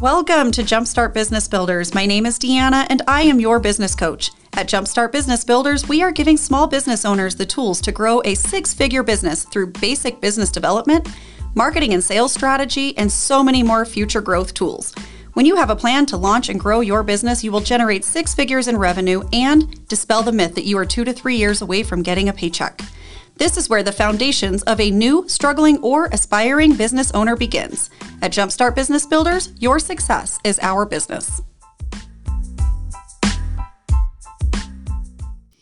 Welcome to Jumpstart Business Builders. My name is Deanna and I am your business coach. At Jumpstart Business Builders, we are giving small business owners the tools to grow a six figure business through basic business development, marketing and sales strategy, and so many more future growth tools. When you have a plan to launch and grow your business, you will generate six figures in revenue and dispel the myth that you are two to three years away from getting a paycheck. This is where the foundations of a new, struggling, or aspiring business owner begins. At Jumpstart Business Builders, your success is our business.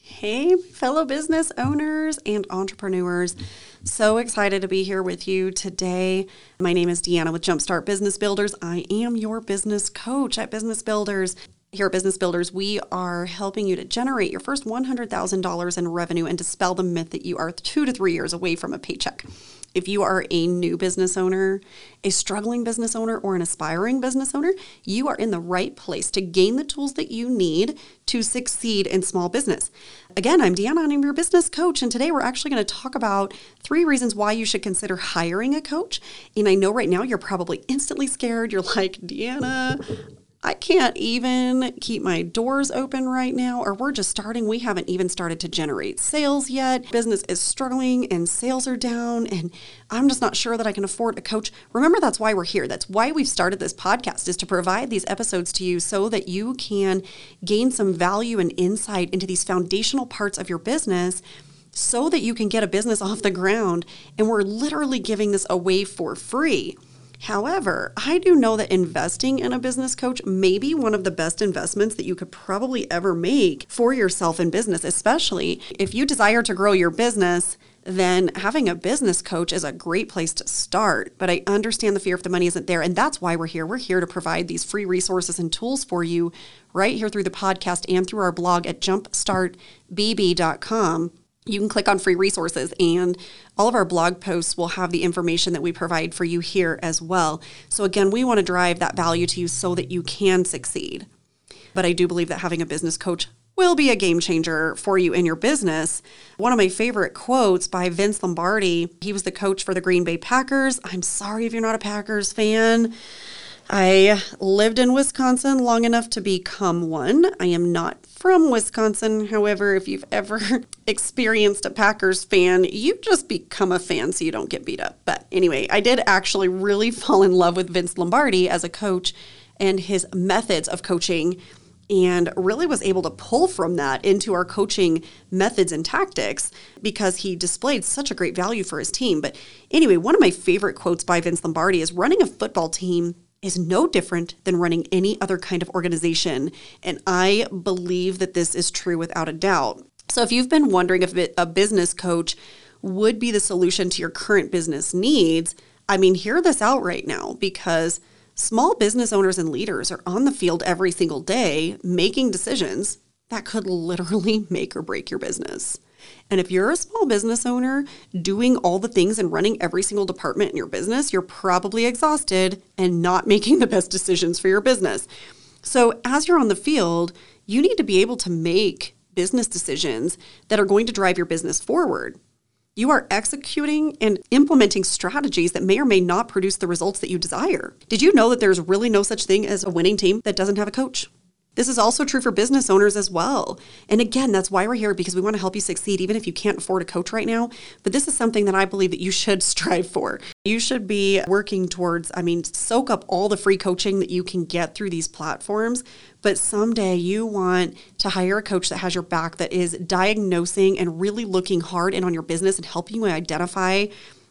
Hey, fellow business owners and entrepreneurs. So excited to be here with you today. My name is Deanna with Jumpstart Business Builders. I am your business coach at Business Builders. Here at Business Builders, we are helping you to generate your first $100,000 in revenue and dispel the myth that you are two to three years away from a paycheck. If you are a new business owner, a struggling business owner, or an aspiring business owner, you are in the right place to gain the tools that you need to succeed in small business. Again, I'm Deanna, and I'm your business coach, and today we're actually going to talk about three reasons why you should consider hiring a coach. And I know right now you're probably instantly scared. You're like, Deanna, I can't even keep my doors open right now, or we're just starting. We haven't even started to generate sales yet. Business is struggling and sales are down, and I'm just not sure that I can afford a coach. Remember, that's why we're here. That's why we've started this podcast, is to provide these episodes to you so that you can gain some value and insight into these foundational parts of your business so that you can get a business off the ground. And we're literally giving this away for free. However, I do know that investing in a business coach may be one of the best investments that you could probably ever make for yourself in business, especially if you desire to grow your business. Then having a business coach is a great place to start. But I understand the fear if the money isn't there. And that's why we're here. We're here to provide these free resources and tools for you right here through the podcast and through our blog at jumpstartbb.com you can click on free resources and all of our blog posts will have the information that we provide for you here as well. So again, we want to drive that value to you so that you can succeed. But I do believe that having a business coach will be a game changer for you in your business. One of my favorite quotes by Vince Lombardi, he was the coach for the Green Bay Packers. I'm sorry if you're not a Packers fan. I lived in Wisconsin long enough to become one. I am not from Wisconsin. However, if you've ever experienced a Packers fan, you just become a fan so you don't get beat up. But anyway, I did actually really fall in love with Vince Lombardi as a coach and his methods of coaching and really was able to pull from that into our coaching methods and tactics because he displayed such a great value for his team. But anyway, one of my favorite quotes by Vince Lombardi is running a football team is no different than running any other kind of organization. And I believe that this is true without a doubt. So if you've been wondering if a business coach would be the solution to your current business needs, I mean, hear this out right now because small business owners and leaders are on the field every single day making decisions that could literally make or break your business. And if you're a small business owner doing all the things and running every single department in your business, you're probably exhausted and not making the best decisions for your business. So, as you're on the field, you need to be able to make business decisions that are going to drive your business forward. You are executing and implementing strategies that may or may not produce the results that you desire. Did you know that there's really no such thing as a winning team that doesn't have a coach? This is also true for business owners as well. And again, that's why we're here because we want to help you succeed, even if you can't afford a coach right now. But this is something that I believe that you should strive for. You should be working towards, I mean, soak up all the free coaching that you can get through these platforms. But someday you want to hire a coach that has your back, that is diagnosing and really looking hard in on your business and helping you identify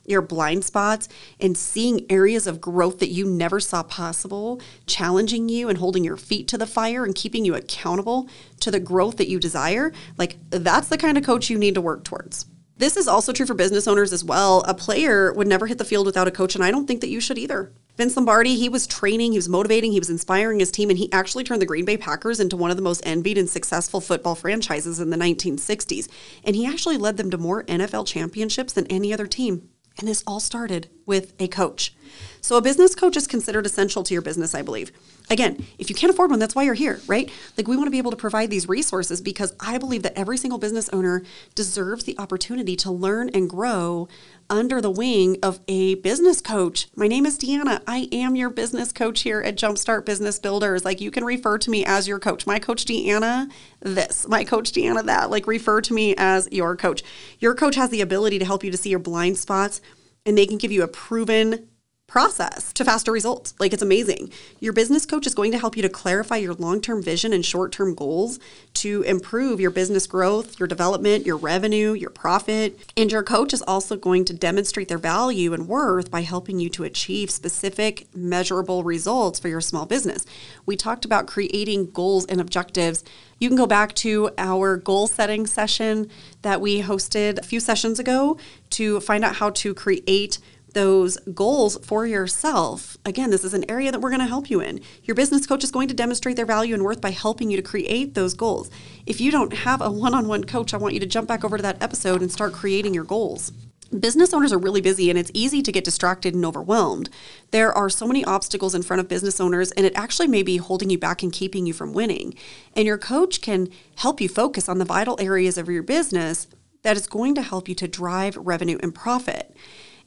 your blind spots and seeing areas of growth that you never saw possible, challenging you and holding your feet to the fire and keeping you accountable to the growth that you desire, like that's the kind of coach you need to work towards. This is also true for business owners as well. A player would never hit the field without a coach, and I don't think that you should either. Vince Lombardi, he was training, he was motivating, he was inspiring his team, and he actually turned the Green Bay Packers into one of the most envied and successful football franchises in the 1960s. And he actually led them to more NFL championships than any other team. And this all started with a coach. So, a business coach is considered essential to your business, I believe. Again, if you can't afford one, that's why you're here, right? Like, we want to be able to provide these resources because I believe that every single business owner deserves the opportunity to learn and grow under the wing of a business coach. My name is Deanna. I am your business coach here at Jumpstart Business Builders. Like, you can refer to me as your coach. My coach, Deanna, this. My coach, Deanna, that. Like, refer to me as your coach. Your coach has the ability to help you to see your blind spots and they can give you a proven process to faster results. Like it's amazing. Your business coach is going to help you to clarify your long term vision and short term goals to improve your business growth, your development, your revenue, your profit. And your coach is also going to demonstrate their value and worth by helping you to achieve specific, measurable results for your small business. We talked about creating goals and objectives. You can go back to our goal setting session that we hosted a few sessions ago to find out how to create those goals for yourself. Again, this is an area that we're going to help you in. Your business coach is going to demonstrate their value and worth by helping you to create those goals. If you don't have a one on one coach, I want you to jump back over to that episode and start creating your goals. Business owners are really busy and it's easy to get distracted and overwhelmed. There are so many obstacles in front of business owners, and it actually may be holding you back and keeping you from winning. And your coach can help you focus on the vital areas of your business that is going to help you to drive revenue and profit.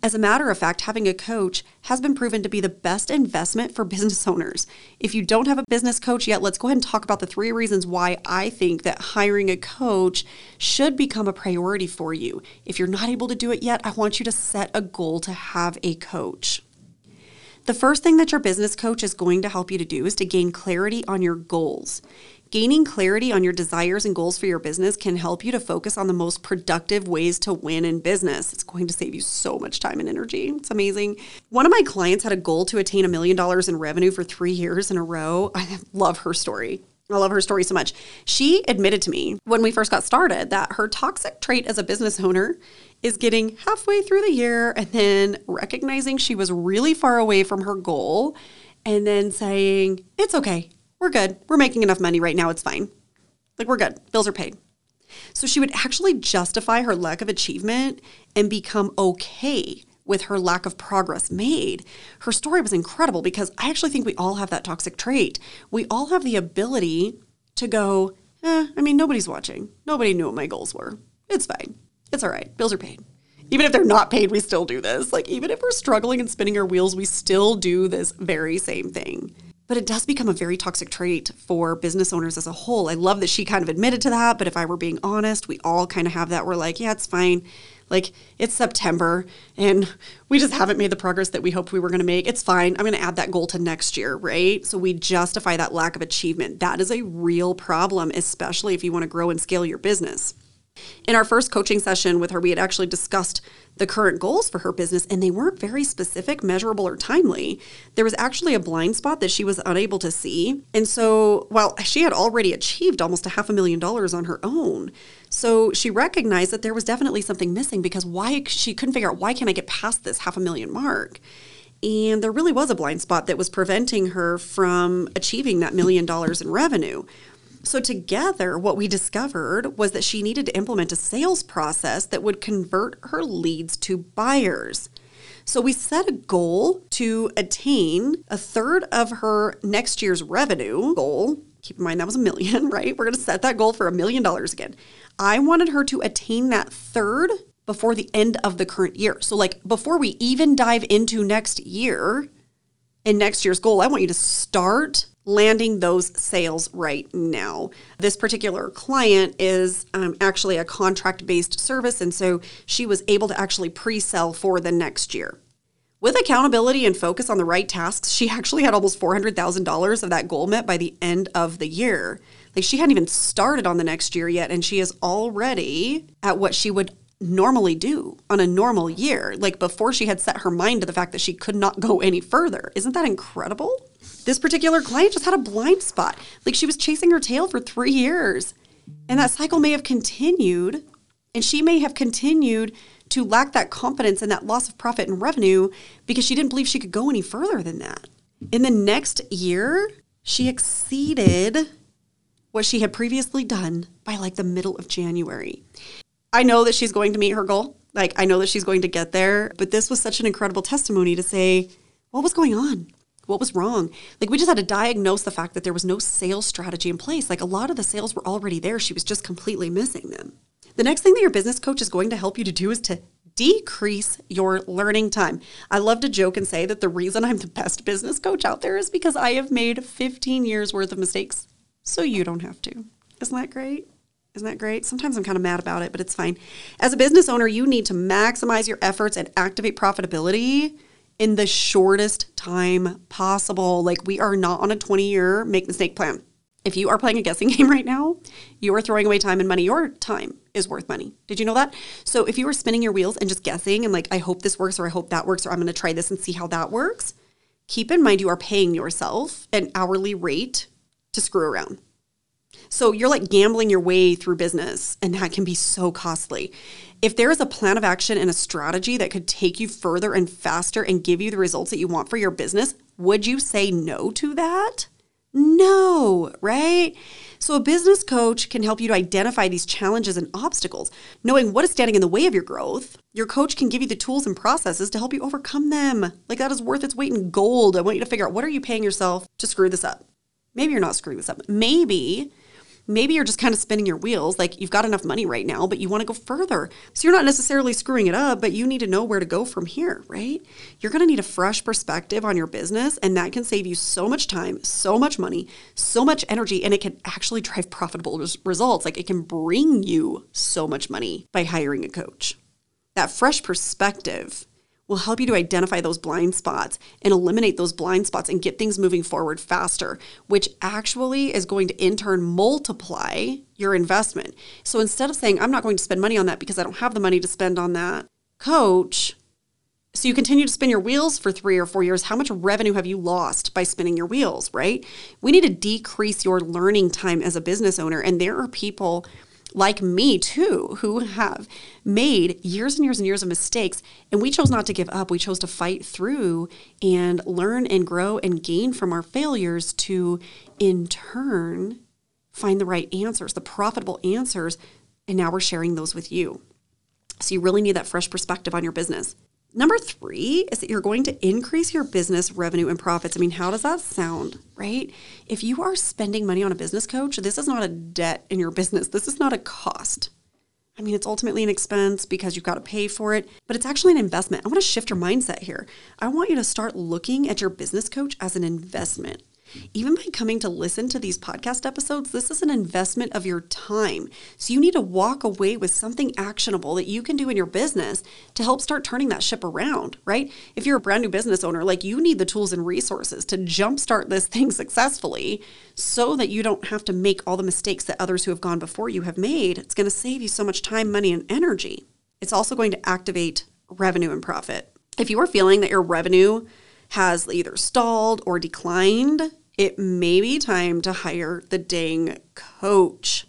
As a matter of fact, having a coach has been proven to be the best investment for business owners. If you don't have a business coach yet, let's go ahead and talk about the three reasons why I think that hiring a coach should become a priority for you. If you're not able to do it yet, I want you to set a goal to have a coach. The first thing that your business coach is going to help you to do is to gain clarity on your goals. Gaining clarity on your desires and goals for your business can help you to focus on the most productive ways to win in business. It's going to save you so much time and energy. It's amazing. One of my clients had a goal to attain a million dollars in revenue for three years in a row. I love her story. I love her story so much. She admitted to me when we first got started that her toxic trait as a business owner is getting halfway through the year and then recognizing she was really far away from her goal and then saying, It's okay we're good. We're making enough money right now. It's fine. Like, we're good. Bills are paid. So she would actually justify her lack of achievement and become okay with her lack of progress made. Her story was incredible because I actually think we all have that toxic trait. We all have the ability to go, eh, I mean, nobody's watching. Nobody knew what my goals were. It's fine. It's all right. Bills are paid. Even if they're not paid, we still do this. Like, even if we're struggling and spinning our wheels, we still do this very same thing but it does become a very toxic trait for business owners as a whole. I love that she kind of admitted to that, but if I were being honest, we all kind of have that. We're like, yeah, it's fine. Like it's September and we just haven't made the progress that we hoped we were going to make. It's fine. I'm going to add that goal to next year, right? So we justify that lack of achievement. That is a real problem, especially if you want to grow and scale your business. In our first coaching session with her, we had actually discussed the current goals for her business, and they weren't very specific, measurable, or timely. There was actually a blind spot that she was unable to see. And so, while she had already achieved almost a half a million dollars on her own, so she recognized that there was definitely something missing because why she couldn't figure out why can't I get past this half a million mark? And there really was a blind spot that was preventing her from achieving that million dollars in revenue. So, together, what we discovered was that she needed to implement a sales process that would convert her leads to buyers. So, we set a goal to attain a third of her next year's revenue goal. Keep in mind that was a million, right? We're going to set that goal for a million dollars again. I wanted her to attain that third before the end of the current year. So, like, before we even dive into next year and next year's goal, I want you to start landing those sales right now. This particular client is um, actually a contract based service, and so she was able to actually pre sell for the next year. With accountability and focus on the right tasks, she actually had almost $400,000 of that goal met by the end of the year. Like she hadn't even started on the next year yet, and she is already at what she would normally do on a normal year, like before she had set her mind to the fact that she could not go any further. Isn't that incredible? This particular client just had a blind spot. Like she was chasing her tail for three years. And that cycle may have continued, and she may have continued to lack that confidence and that loss of profit and revenue because she didn't believe she could go any further than that. In the next year, she exceeded what she had previously done by like the middle of January. I know that she's going to meet her goal. Like, I know that she's going to get there, but this was such an incredible testimony to say, what was going on? What was wrong? Like, we just had to diagnose the fact that there was no sales strategy in place. Like, a lot of the sales were already there. She was just completely missing them. The next thing that your business coach is going to help you to do is to decrease your learning time. I love to joke and say that the reason I'm the best business coach out there is because I have made 15 years worth of mistakes. So you don't have to. Isn't that great? Isn't that great? Sometimes I'm kind of mad about it, but it's fine. As a business owner, you need to maximize your efforts and activate profitability in the shortest time possible. Like we are not on a 20 year make mistake plan. If you are playing a guessing game right now, you are throwing away time and money. Your time is worth money. Did you know that? So if you were spinning your wheels and just guessing and like, I hope this works or I hope that works or I'm going to try this and see how that works, keep in mind you are paying yourself an hourly rate to screw around. So you're like gambling your way through business, and that can be so costly. If there is a plan of action and a strategy that could take you further and faster and give you the results that you want for your business, would you say no to that? No, right? So, a business coach can help you to identify these challenges and obstacles. Knowing what is standing in the way of your growth, your coach can give you the tools and processes to help you overcome them. Like that is worth its weight in gold. I want you to figure out what are you paying yourself to screw this up? Maybe you're not screwing this up. Maybe maybe you're just kind of spinning your wheels like you've got enough money right now but you want to go further. So you're not necessarily screwing it up but you need to know where to go from here right? You're going to need a fresh perspective on your business and that can save you so much time so much money so much energy and it can actually drive profitable res- results. Like it can bring you so much money by hiring a coach. That fresh perspective will help you to identify those blind spots and eliminate those blind spots and get things moving forward faster, which actually is going to in turn multiply your investment. So instead of saying, I'm not going to spend money on that because I don't have the money to spend on that coach, so you continue to spin your wheels for three or four years. How much revenue have you lost by spinning your wheels, right? We need to decrease your learning time as a business owner. And there are people like me too, who have made years and years and years of mistakes. And we chose not to give up. We chose to fight through and learn and grow and gain from our failures to, in turn, find the right answers, the profitable answers. And now we're sharing those with you. So you really need that fresh perspective on your business. Number three is that you're going to increase your business revenue and profits. I mean, how does that sound, right? If you are spending money on a business coach, this is not a debt in your business. This is not a cost. I mean, it's ultimately an expense because you've got to pay for it, but it's actually an investment. I want to shift your mindset here. I want you to start looking at your business coach as an investment. Even by coming to listen to these podcast episodes, this is an investment of your time. So you need to walk away with something actionable that you can do in your business to help start turning that ship around, right? If you're a brand new business owner, like you need the tools and resources to jumpstart this thing successfully so that you don't have to make all the mistakes that others who have gone before you have made. It's going to save you so much time, money, and energy. It's also going to activate revenue and profit. If you are feeling that your revenue has either stalled or declined, it may be time to hire the dang coach.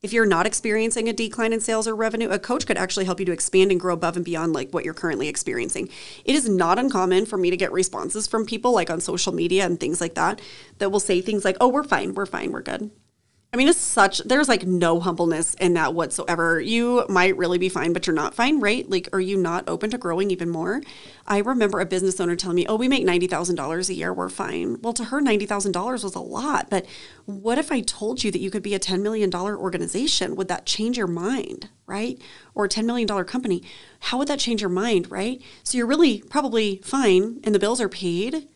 If you're not experiencing a decline in sales or revenue, a coach could actually help you to expand and grow above and beyond like what you're currently experiencing. It is not uncommon for me to get responses from people like on social media and things like that that will say things like, "Oh, we're fine. We're fine. We're good." I mean, it's such, there's like no humbleness in that whatsoever. You might really be fine, but you're not fine, right? Like, are you not open to growing even more? I remember a business owner telling me, oh, we make $90,000 a year. We're fine. Well, to her, $90,000 was a lot. But what if I told you that you could be a $10 million organization? Would that change your mind, right? Or a $10 million company? How would that change your mind, right? So you're really probably fine and the bills are paid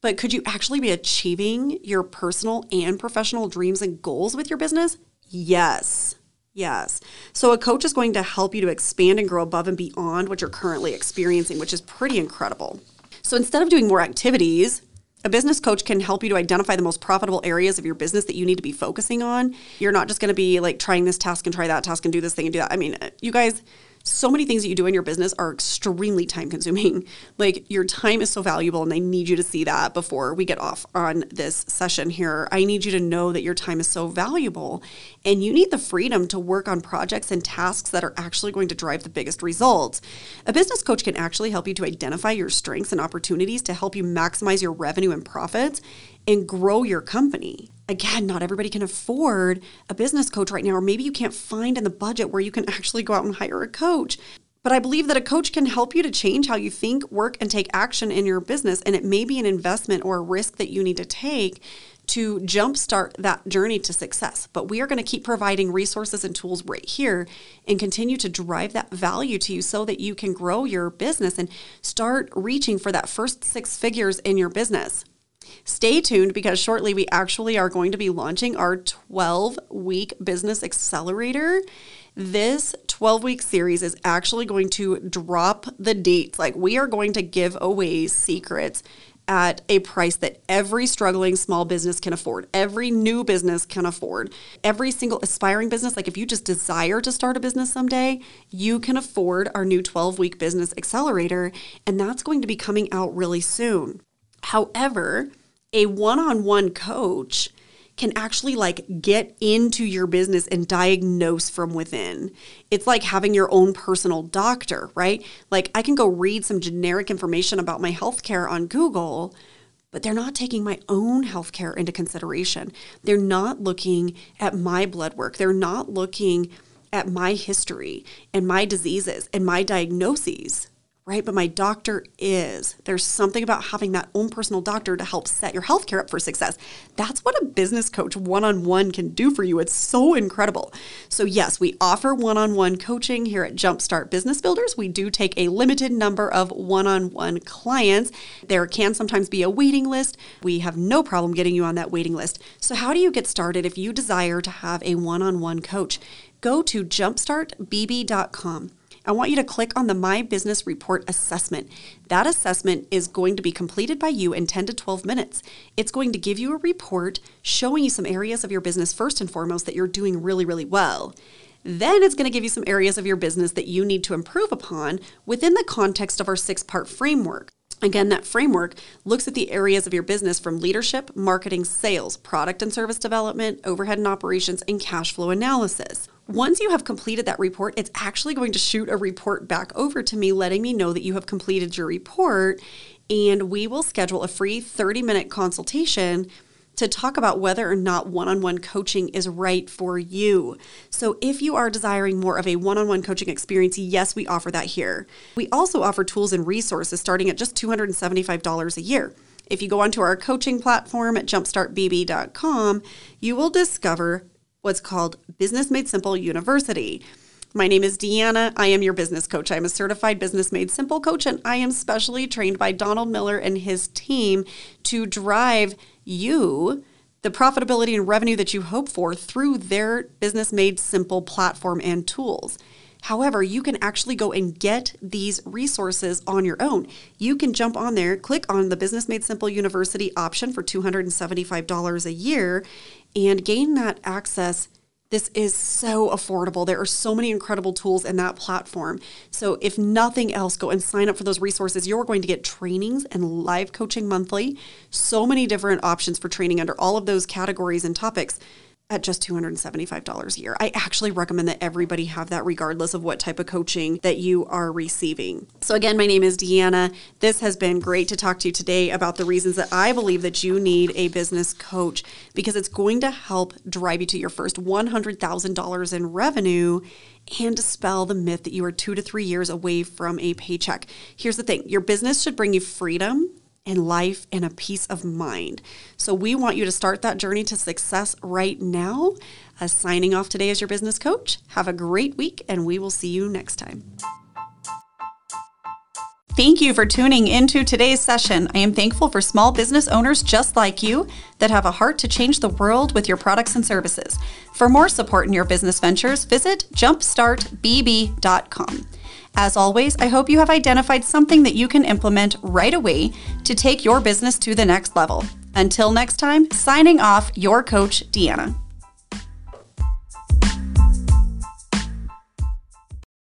but could you actually be achieving your personal and professional dreams and goals with your business? Yes. Yes. So a coach is going to help you to expand and grow above and beyond what you're currently experiencing, which is pretty incredible. So instead of doing more activities, a business coach can help you to identify the most profitable areas of your business that you need to be focusing on. You're not just going to be like trying this task and try that task and do this thing and do that. I mean, you guys, so many things that you do in your business are extremely time consuming. Like your time is so valuable, and I need you to see that before we get off on this session here. I need you to know that your time is so valuable, and you need the freedom to work on projects and tasks that are actually going to drive the biggest results. A business coach can actually help you to identify your strengths and opportunities to help you maximize your revenue and profits and grow your company. Again, not everybody can afford a business coach right now, or maybe you can't find in the budget where you can actually go out and hire a coach. But I believe that a coach can help you to change how you think, work, and take action in your business. And it may be an investment or a risk that you need to take to jumpstart that journey to success. But we are going to keep providing resources and tools right here and continue to drive that value to you so that you can grow your business and start reaching for that first six figures in your business. Stay tuned because shortly we actually are going to be launching our 12 week business accelerator. This 12 week series is actually going to drop the dates. Like, we are going to give away secrets at a price that every struggling small business can afford, every new business can afford, every single aspiring business. Like if you just desire to start a business someday, you can afford our new 12 week business accelerator, and that's going to be coming out really soon. However, a one on one coach can actually like get into your business and diagnose from within. It's like having your own personal doctor, right? Like I can go read some generic information about my healthcare on Google, but they're not taking my own healthcare into consideration. They're not looking at my blood work. They're not looking at my history and my diseases and my diagnoses right? But my doctor is. There's something about having that own personal doctor to help set your healthcare up for success. That's what a business coach one on one can do for you. It's so incredible. So, yes, we offer one on one coaching here at Jumpstart Business Builders. We do take a limited number of one on one clients. There can sometimes be a waiting list. We have no problem getting you on that waiting list. So, how do you get started if you desire to have a one on one coach? Go to jumpstartbb.com. I want you to click on the My Business Report assessment. That assessment is going to be completed by you in 10 to 12 minutes. It's going to give you a report showing you some areas of your business, first and foremost, that you're doing really, really well. Then it's going to give you some areas of your business that you need to improve upon within the context of our six part framework. Again, that framework looks at the areas of your business from leadership, marketing, sales, product and service development, overhead and operations, and cash flow analysis. Once you have completed that report, it's actually going to shoot a report back over to me, letting me know that you have completed your report. And we will schedule a free 30 minute consultation to talk about whether or not one on one coaching is right for you. So, if you are desiring more of a one on one coaching experience, yes, we offer that here. We also offer tools and resources starting at just $275 a year. If you go onto our coaching platform at jumpstartbb.com, you will discover what's called Business Made Simple University. My name is Deanna. I am your business coach. I'm a certified Business Made Simple coach, and I am specially trained by Donald Miller and his team to drive you the profitability and revenue that you hope for through their Business Made Simple platform and tools. However, you can actually go and get these resources on your own. You can jump on there, click on the Business Made Simple University option for $275 a year, and gain that access. This is so affordable. There are so many incredible tools in that platform. So, if nothing else, go and sign up for those resources. You're going to get trainings and live coaching monthly. So many different options for training under all of those categories and topics at just $275 a year. I actually recommend that everybody have that regardless of what type of coaching that you are receiving. So again, my name is Deanna. This has been great to talk to you today about the reasons that I believe that you need a business coach because it's going to help drive you to your first $100,000 in revenue and dispel the myth that you are 2 to 3 years away from a paycheck. Here's the thing, your business should bring you freedom and life and a peace of mind. So we want you to start that journey to success right now. Uh, signing off today as your business coach. Have a great week, and we will see you next time. Thank you for tuning into today's session. I am thankful for small business owners just like you that have a heart to change the world with your products and services. For more support in your business ventures, visit jumpstartbb.com. As always, I hope you have identified something that you can implement right away to take your business to the next level. Until next time, signing off, your coach, Deanna.